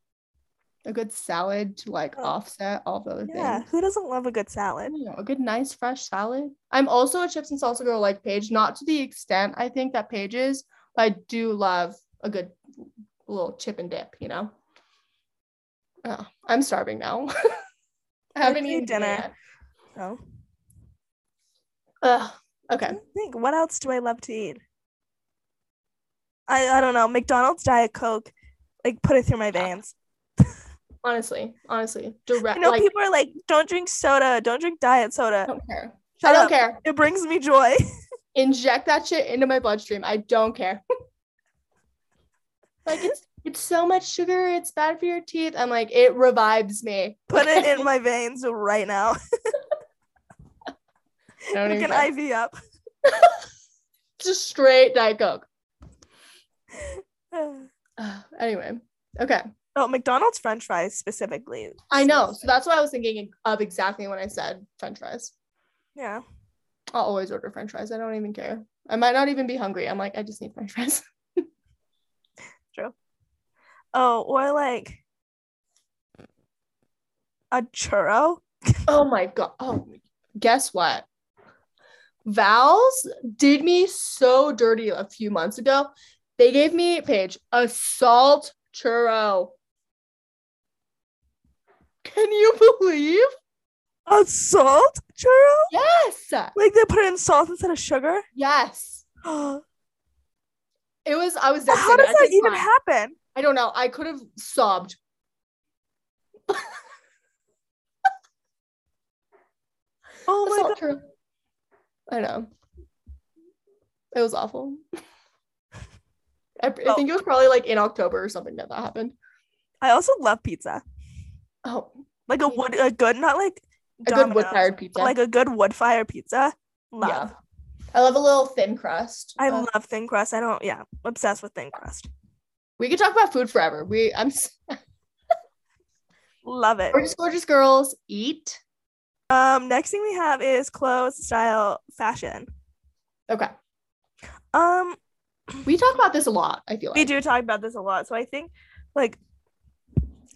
a good salad to like Oh. offset all the other Yeah, things. who doesn't love a good salad? You know, a good, nice, fresh salad. I'm also a chips and salsa girl like Paige, not to the extent I think that Paige is, but I do love a good little chip and dip, you know? Oh, I'm starving now. I haven't eaten dinner. yet. So Ugh, I okay. think what else do I love to eat? I I don't know. McDonald's Diet Coke, like put it through my veins. Honestly, honestly, I direct. know like, people are like, don't drink soda, don't drink diet soda. I don't care. Shut I don't up. care. It brings me joy. Inject that shit into my bloodstream. I don't care. like it's it's so much sugar. It's bad for your teeth. I'm like, it revives me. Put it in my veins right now. I don't Hook even an care. IV up. Just straight Diet Coke. Uh, anyway, okay. Oh, McDonald's French fries specifically. I know. So that's what I was thinking of exactly when I said French fries. Yeah. I'll always order French fries. I don't even care. I might not even be hungry. I'm like, I just need French fries. True. Oh, or like a churro. oh my god. Oh, guess what? Val's did me so dirty a few months ago. They gave me Paige a salt churro. Can you believe? A salt churro? Yes. Like they put it in salt instead of sugar? Yes. It was I was How does. I that even cry. happen? I don't know. I could have sobbed. Oh A my god. churro. I know. It was awful. I, I Oh. think it was probably like in October or something that that happened. I also love pizza. Oh, Like a wood a good not like a good wood fired pizza. like a good wood fire pizza. Love. Yeah. I love a little thin crust. I Uh, love thin crust. I don't yeah, obsessed with thin crust. we could talk about food forever. We I'm Love it. gorgeous, gorgeous girls eat. Um next thing we have is clothes, style, fashion. Okay. Um We talk about this a lot, I feel like. we do talk about this a lot. So I think like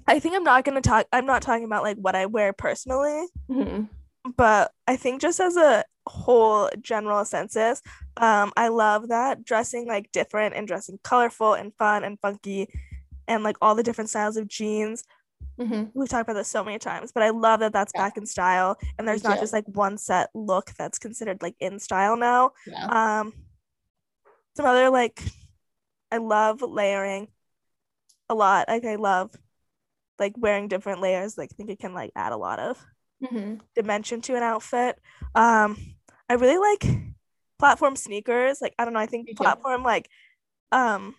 I think I'm not gonna talk I'm not talking about like what I wear personally, Mhm. but I think just as a whole general census, um, I love that dressing like different and dressing colorful and fun and funky and like all the different styles of jeans. Mhm. We've talked about this so many times, but I love that that's Yeah. back in style and there's Me not too. just like one set look that's considered like in style now. Yeah. Um, some other like, I love layering a lot. Like I love like wearing different layers. Like I think it can like add a lot of Mhm. dimension to an outfit. Um, I really like platform sneakers. Like I don't know. I think platform like, um,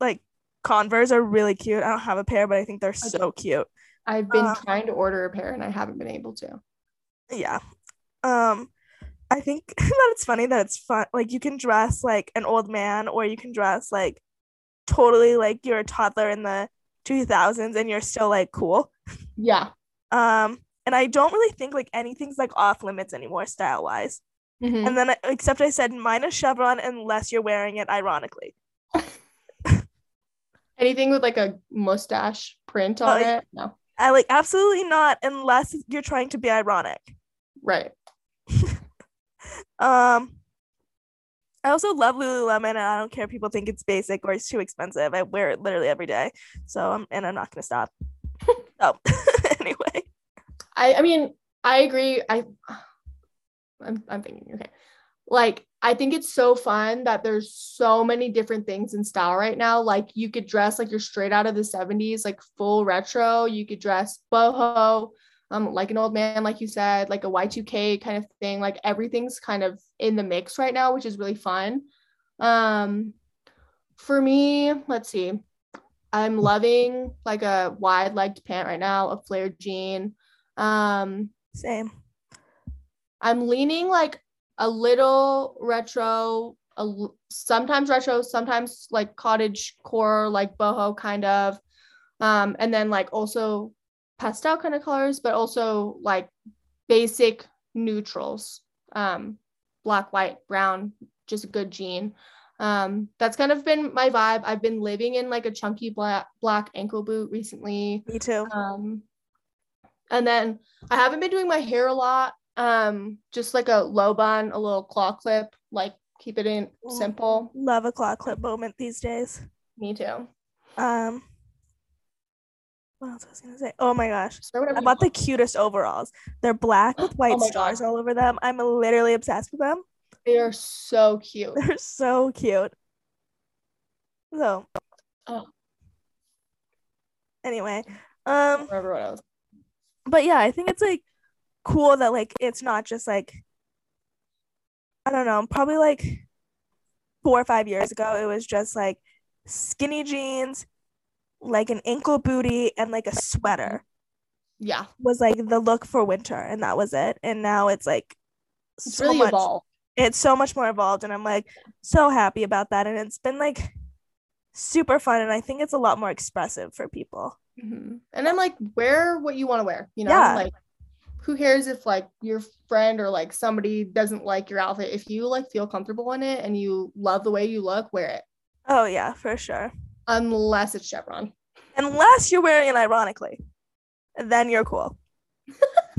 like Converse are really cute. I don't have a pair, but I think they're so cute. I've been Uh, trying to order a pair and I haven't been able to. yeah um i think that it's funny that it's fun like you can dress like an old man or you can dress like totally like you're a toddler in the 2000s and you're still like cool Yeah. um and i don't really think like anything's like off limits anymore style wise Mhm. and then except i said minus chevron unless you're wearing it ironically Anything with like a mustache print on yeah. it? No. i like absolutely not unless you're trying to be ironic Right. Um, I also love Lululemon, and I don't care if people think it's basic or it's too expensive. I wear it literally every day, so I'm and I'm not gonna stop. oh, anyway, I I mean, I agree. I I'm I'm thinking, okay. Like, I think it's so fun that there's so many different things in style right now. Like you could dress like you're straight out of the 70s, like full retro. You could dress boho, um, like an old man, like you said, like a Y2K kind of thing. Like everything's kind of in the mix right now, which is really fun. Um for me, let's see. I'm loving like a wide legged pant right now, a flared jean. Um, same. I'm leaning like a little retro, a, sometimes retro, sometimes like cottage core, like boho kind of. Um, and then like also pastel kind of colors, but also like basic neutrals. Um, black, white, brown, just a good jean. Um, that's kind of been my vibe. I've been living in like a chunky black black ankle boot recently. Me too. Um, and then I haven't been doing my hair a lot. Um, just like a low bun, a little claw clip, like keep it in simple. Love a claw clip moment these days. Me too. Um, what else was I gonna say? Oh my gosh. I bought the cutest overalls. They're black with white Oh stars God. all over them. I'm literally obsessed with them. They are so cute. They're so cute. So, Oh. anyway, um, Remember what else? but yeah, I think it's like cool that like it's not just like I don't know, probably like four or five years ago, it was just like skinny jeans, like an ankle booty, and like a sweater Yeah, was like the look for winter, and that was it. And now it's like it's so really much evolved. it's so much more evolved and i'm like so happy about that and it's been like super fun and i think it's a lot more expressive for people Mhm. And I'm like, wear what you want to wear, you know? Yeah. Like, who cares if like your friend or like somebody doesn't like your outfit? If you like feel comfortable in it and you love the way you look, wear it. oh yeah for sure Unless it's Chevron. unless you're wearing it ironically then you're cool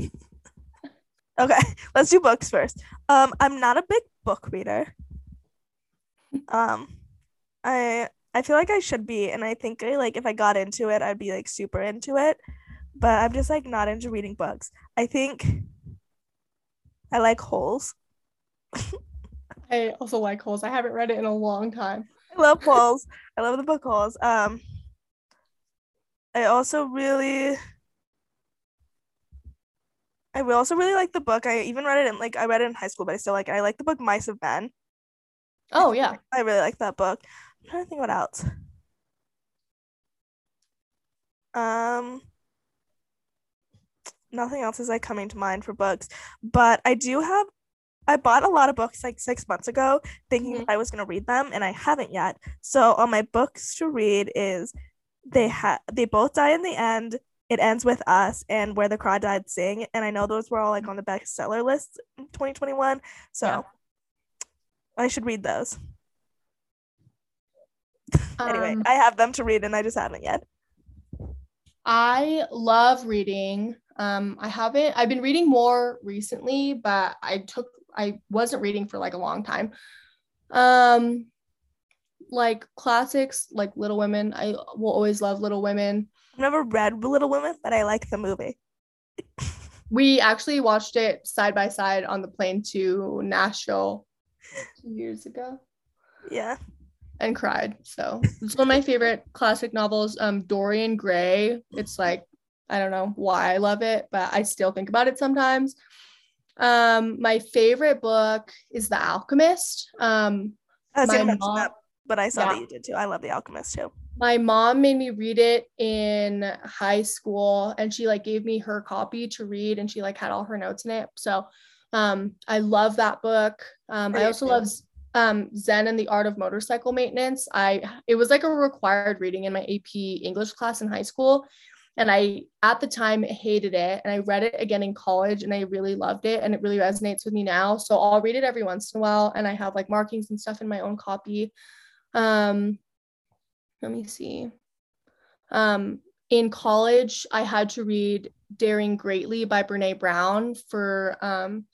okay let's do books first um i'm not a big book reader um i i feel like i should be and i think I, like if i got into it i'd be like super into it but i'm just like not into reading books i think i like holes I also like holes. I haven't read it in a long time. Love holes. I love the book holes. Um, I also really, I also really like the book. I even read it in like I read it in high school, but I still like. it. I like the book Mice of Men. Oh yeah. I really like that book. I'm trying to think what else. Um, nothing else is like coming to mind for books, but I do have. I bought a lot of books like six months ago, thinking Mhm. that I was gonna read them, and I haven't yet. So on my books to read is they have they both die in the end. It ends with us and where the crawdads sing, and I know those were all like on the bestseller list in 2021. So Yeah. I should read those. Anyway, Um, I have them to read and I just haven't yet. I love reading. Um, I haven't, I've been reading more recently, but I took, I wasn't reading for like a long time. Um, like classics like Little Women. I will always love Little Women. I've never read Little Women, but I like the movie. We actually watched it side by side on the plane to Nashville two years ago Yeah. and cried. So it's one of my favorite classic novels. Um, Dorian Gray. It's like I don't know why I love it, but I still think about it sometimes. Um, my favorite book is The Alchemist. Um, I was My gonna mention mom- that, but I saw Yeah. that you did too. I love The Alchemist too. my mom made me read it in high school and she like gave me her copy to read and she like had all her notes in it so um i love that book um I i also love um zen and the art of motorcycle maintenance i it was like a required reading in my ap english class in high school and i at the time hated it and i read it again in college and i really loved it and it really resonates with me now so i'll read it every once in a while and i have like markings and stuff in my own copy um let me see. Um, in college, I had to read Daring Greatly by Brene Brown for um,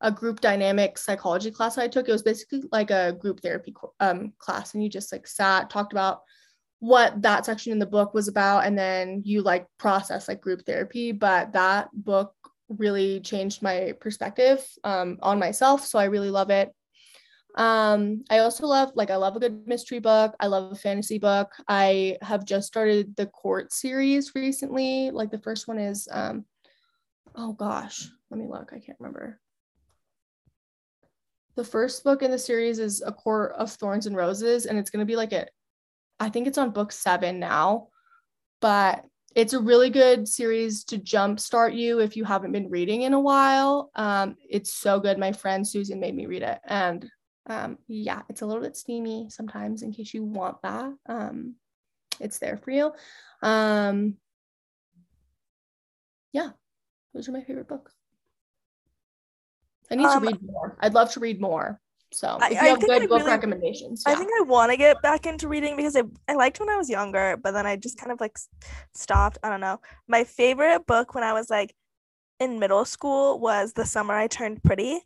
a group dynamic psychology class I took. It was basically like a group therapy um, class, and you just like sat, talked about what that section in the book was about, and then you like process like group therapy. But that book really changed my perspective um, on myself, so I really love it. Um, I also love like I love a good mystery book. I love a fantasy book. I have just started the court series recently. Like the first one is um oh gosh, let me look. I can't remember. The first book in the series is A Court of Thorns and Roses, and it's gonna be like a I think it's on book seven now, but it's a really good series to jumpstart you if you haven't been reading in a while. Um, it's so good. My friend Susan made me read it, and um, yeah, it's a little bit steamy sometimes in case you want that. Um, it's there for you. Um, yeah, those are my favorite books. I need Um, to read more. I'd love to read more. So I- you I have think good I book really- recommendations, I think I want to get back into reading because I, I liked when I was younger, but then I just kind of like stopped. I don't know. My favorite book when I was like in middle school was The Summer I Turned Pretty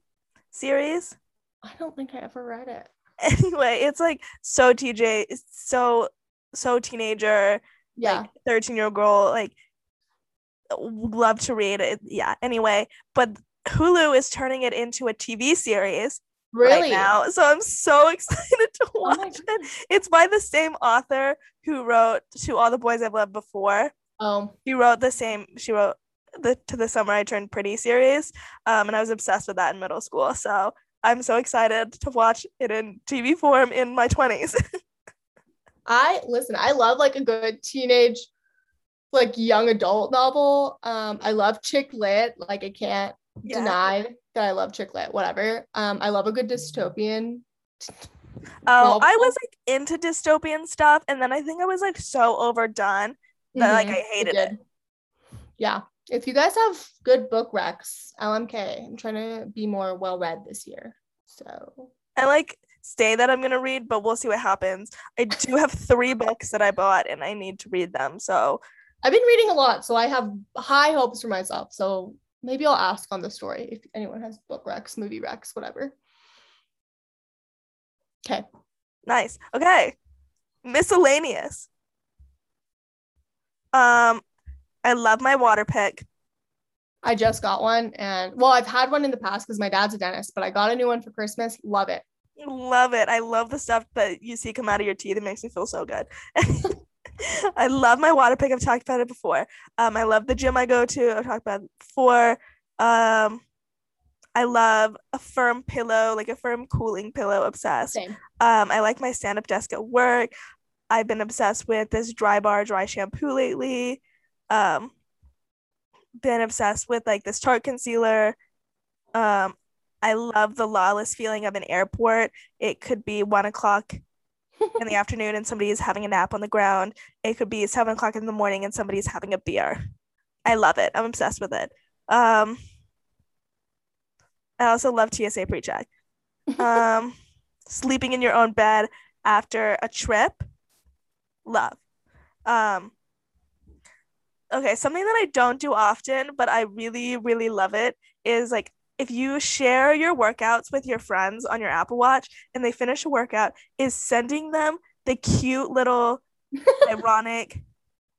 series. I don't think I ever read it. Anyway, it's like so TJ, it's so so teenager, Yeah. like 13 year old girl, like love to read it. Yeah. Anyway, but Hulu is turning it into a TV series really? right now. So I'm so excited to Oh watch it. It's by the same author who wrote To All the Boys I've Loved Before. Oh, She wrote the same, she wrote the To the Summer I Turned Pretty series. Um, and I was obsessed with that in middle school. So I'm so excited to watch it in TV form in my 20s. I listen, I love like a good teenage, like young adult novel. Um, I love chick lit, like I can't deny. That I love chick lit, whatever. Um, I love a good dystopian. Oh, I was like into dystopian stuff, and then I think I was like so overdone that like Mhm, I hated it. did. Yeah. If you guys have good book recs, LMK. I'm trying to be more well read this year. So I like say that I'm gonna read, but we'll see what happens. I do have three books that I bought, and I need to read them. So I've been reading a lot, so I have high hopes for myself. So maybe I'll ask on the story if anyone has book recs, movie recs, whatever. Okay. nice. Okay, miscellaneous. Um, I love my water pick. I just got one and well, I've had one in the past because my dad's a dentist, but I got a new one for Christmas. Love it. Love it. I love the stuff that you see come out of your teeth. It makes me feel so good. I love my water pick. I've talked about it before. Um, I love the gym I go to. I've talked about it before. Um, I love a firm pillow, like a firm cooling pillow. Obsessed. Same. Um, I like my stand-up desk at work. I've been obsessed with this Drybar dry shampoo lately. Um, been obsessed with like this Tarte concealer. Um, I love the lawless feeling of an airport. It could be one o'clock in the afternoon and somebody is having a nap on the ground. It could be seven o'clock in the morning and somebody's having a beer. I love it. I'm obsessed with it. Um, I also love TSA pre-check. Um, sleeping in your own bed after a trip, love. Um, okay, something that I don't do often, but I really, really love it is like if you share your workouts with your friends on your Apple Watch and they finish a workout, is sending them the cute little ironic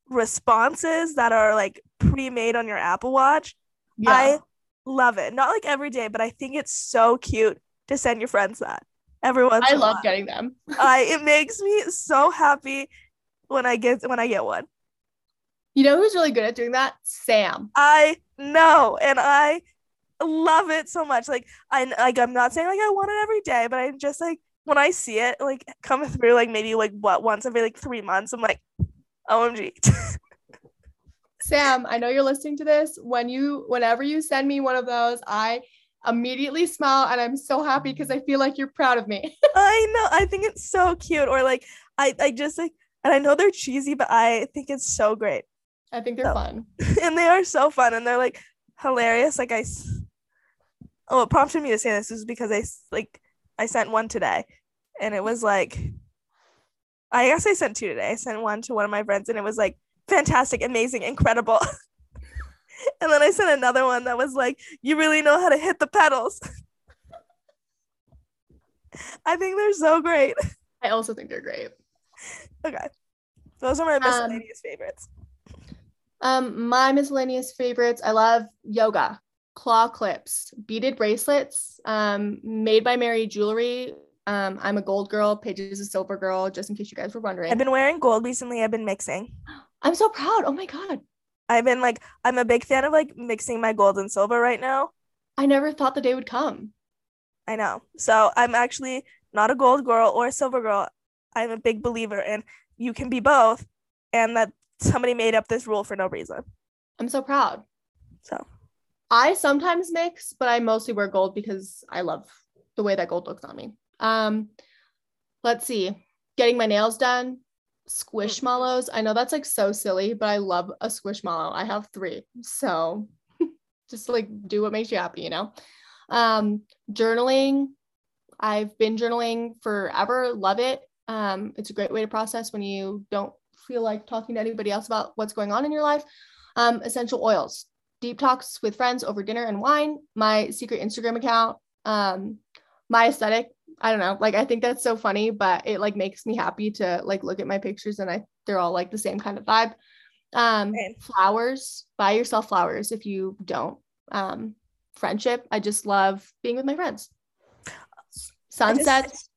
responses that are like pre-made on your Apple Watch. Yeah. I love it. Not like every day, but I think it's so cute to send your friends that. Every once I love getting them. I it makes me so happy when I get when I get one. You know who's really good at doing that? Sam. I know, and I love it so much. Like I like I'm not saying like I want it every day, but I'm just like when I see it like come through like maybe like what once every like three months, I'm like, OMG. Sam, I know you're listening to this. When you whenever you send me one of those, I immediately smile and I'm so happy because I feel like you're proud of me. I know. I think it's so cute. Or like I I just like and I know they're cheesy, but I think it's so great. I think they're So- fun. and they are so fun and they're like hilarious. Like I, what prompted me to say this is because I like I sent one today, and it was like, I guess I sent two today. I sent one to one of my friends, and it was like fantastic, amazing, incredible. and then I sent another one that was like, you really know how to hit the pedals. I think they're so great. I also think they're great. Okay, those are my miscellaneous favorites. Um, my miscellaneous favorites. I love yoga, claw clips, beaded bracelets, um, made by Mary Jewelry. Um, I'm a gold girl. Paige is a silver girl. Just in case you guys were wondering. I've been wearing gold recently. I've been mixing. I'm so proud. Oh my god. I've been like, I'm a big fan of like mixing my gold and silver right now. I never thought the day would come. I know. So I'm actually not a gold girl or a silver girl. I'm a big believer in you can be both and that somebody made up this rule for no reason. I'm so proud. So I sometimes mix, but I mostly wear gold because I love the way that gold looks on me. Um, let's see, getting my nails done, squishmallows. I know that's like so silly, but I love a squishmallow. I have three, so just like do what makes you happy, you know. Um, journaling. I've been journaling forever. Love it. Um, it's a great way to process when you don't feel like talking to anybody else about what's going on in your life. Um, essential oils deep talks with friends over dinner and wine, my secret Instagram account, um, my aesthetic. I don't know, like I think that's so funny, but it like makes me happy to like look at my pictures and I they're all like the same kind of vibe. Um, Same. flowers, buy yourself flowers if you don't. Um, friendship, I just love being with my friends. Sunsets,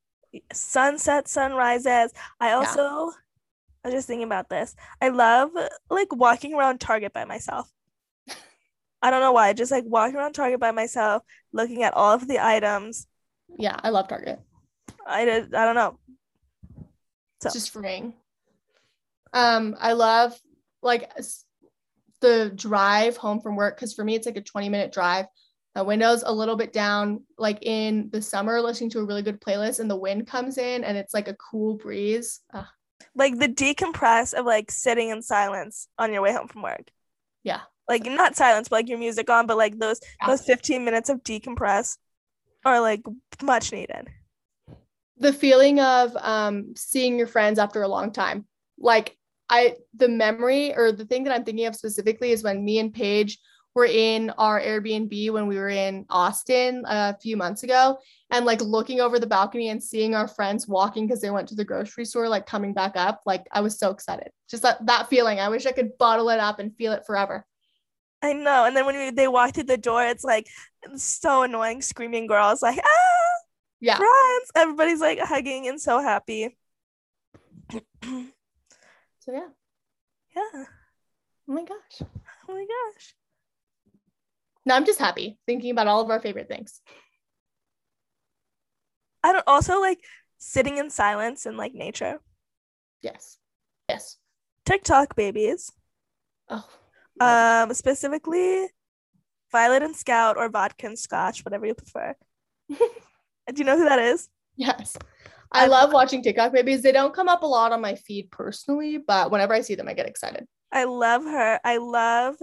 sunset, sunrises. I also, I was just thinking about this. I love like walking around Target by myself. I don't know why. Just like walking around Target by myself, looking at all of the items. yeah, I love Target. I did. I don't know. So It's just freeing. Um, I love like the drive home from work because for me it's like a 20 minute drive. The windows a little bit down, like in the summer, listening to a really good playlist, and the wind comes in, and it's like a cool breeze. Ugh. Like the decompress of like sitting in silence on your way home from work. Yeah. Like not silence, but like your music on, but like those Yeah. those 15 minutes of decompress are like much needed. the feeling of um seeing your friends after a long time like i the memory or the thing that i'm thinking of specifically is when me and paige were in our airbnb when we were in austin a few months ago and like looking over the balcony and seeing our friends walking because they went to the grocery store like coming back up like i was so excited just that that feeling i wish i could bottle it up and feel it forever I know. And then when we, they walk through the door, it's like so annoying, screaming girls like ah yeah friends. Everybody's like hugging and so happy. so yeah Yeah. oh my gosh Oh my gosh. now i'm just happy thinking about all of our favorite things I don't also like sitting in silence and like nature. yes yes TikTok babies. oh Um, specifically Violet and Scout or vodka and scotch, whatever you prefer. Do you know who that is? Yes. I love watching TikTok babies. They don't come up a lot on my feed personally, but whenever I see them, I get excited. I love her. I love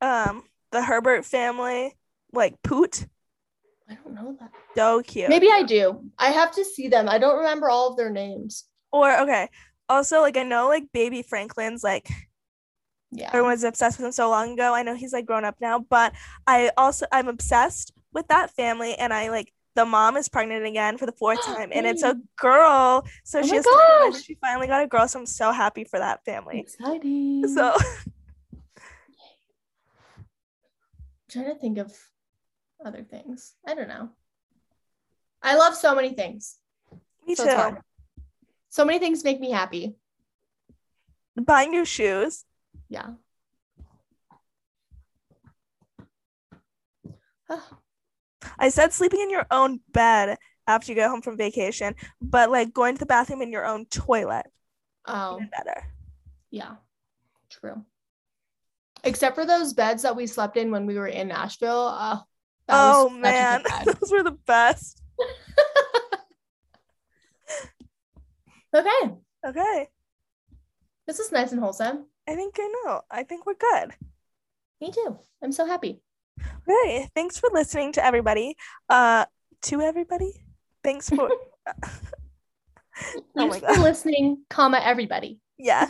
um the Herbert family, like Poot. I don't know that. So cute. Maybe I do. I have to see them. I don't remember all of their names. Or okay. Also, like I know like baby Franklin's like Yeah. everyone's obsessed with him so long ago. I know he's like grown up now, but I also I'm obsessed with that family and I like the mom is pregnant again for the fourth time and it's a girl. So Oh she my has twins, and gosh. she finally got a girl. So I'm so happy for that family. Exciting. So trying to think of other things. I don't know. I love so many things. me So too. So many things make me happy. Buying new shoes. Yeah. Ah, I said sleeping in your own bed after you get home from vacation, but like going to the bathroom in your own toilet. Oh, better. yeah. True. Except for those beds that we slept in when we were in Nashville. Uh, that Oh man, those were the best. okay. Okay. This is nice and wholesome. I think I know. I think we're good. Me too. I'm so happy. Okay. Thanks for listening to everybody. Uh to everybody. Thanks for Oh Thanks God. for listening, comma everybody. yeah.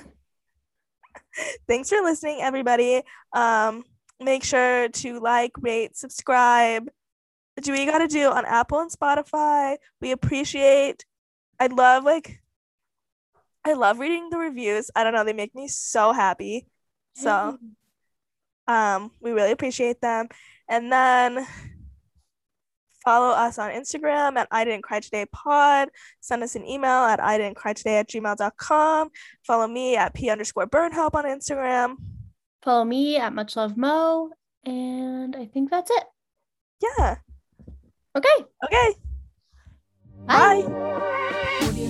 Thanks for listening, everybody. Um, make sure to like, rate, subscribe. Do we gotta do on Apple and Spotify. We appreciate. I love like. I love reading the reviews. I don't know, they make me so happy. So, um, we really appreciate them. And then follow us on Instagram at I didn't cry today pod. Send us an email at I didn't cry today at gmail.com. Follow me at P underscore burn help on Instagram. follow me at much love mo, and I think that's it. Yeah. Okay. Okay. Bye. Bye.